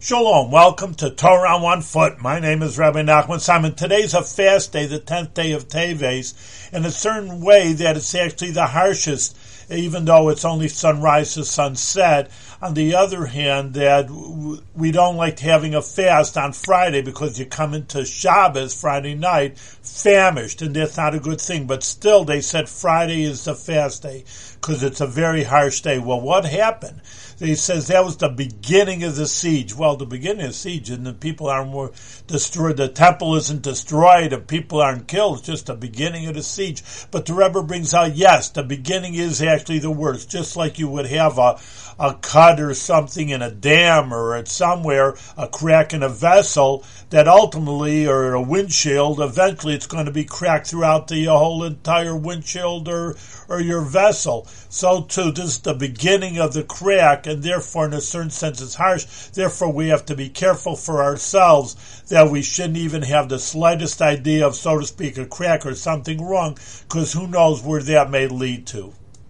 Shalom, welcome to Torah on One Foot. My name is Rabbi Nachman Simon. Today's a fast day, the 10th day of Teves, in a certain way that it's actually the harshest, even though it's only sunrise to sunset. On the other hand, that we don't like having a fast on Friday because you come into Shabbos Friday night famished, and that's not a good thing. But still, they said Friday is the fast day because it's a very harsh day. Well, what happened? They says that was the beginning of the siege. Well, the beginning of the siege, and the people aren't more destroyed. The temple isn't destroyed, and people aren't killed. It's just the beginning of the siege. But the Rebbe brings out, yes, the beginning is actually the worst. Just like you would have a a cut or something in a dam or at somewhere, a crack in a vessel, that ultimately, or a windshield, eventually it's going to be cracked throughout the whole entire windshield or, or your vessel. So too, this is the beginning of the crack, and therefore, in a certain sense, it's harsh. Therefore, we have to be careful for ourselves that we shouldn't even have the slightest idea of, so to speak, a crack or something wrong, because who knows where that may lead to.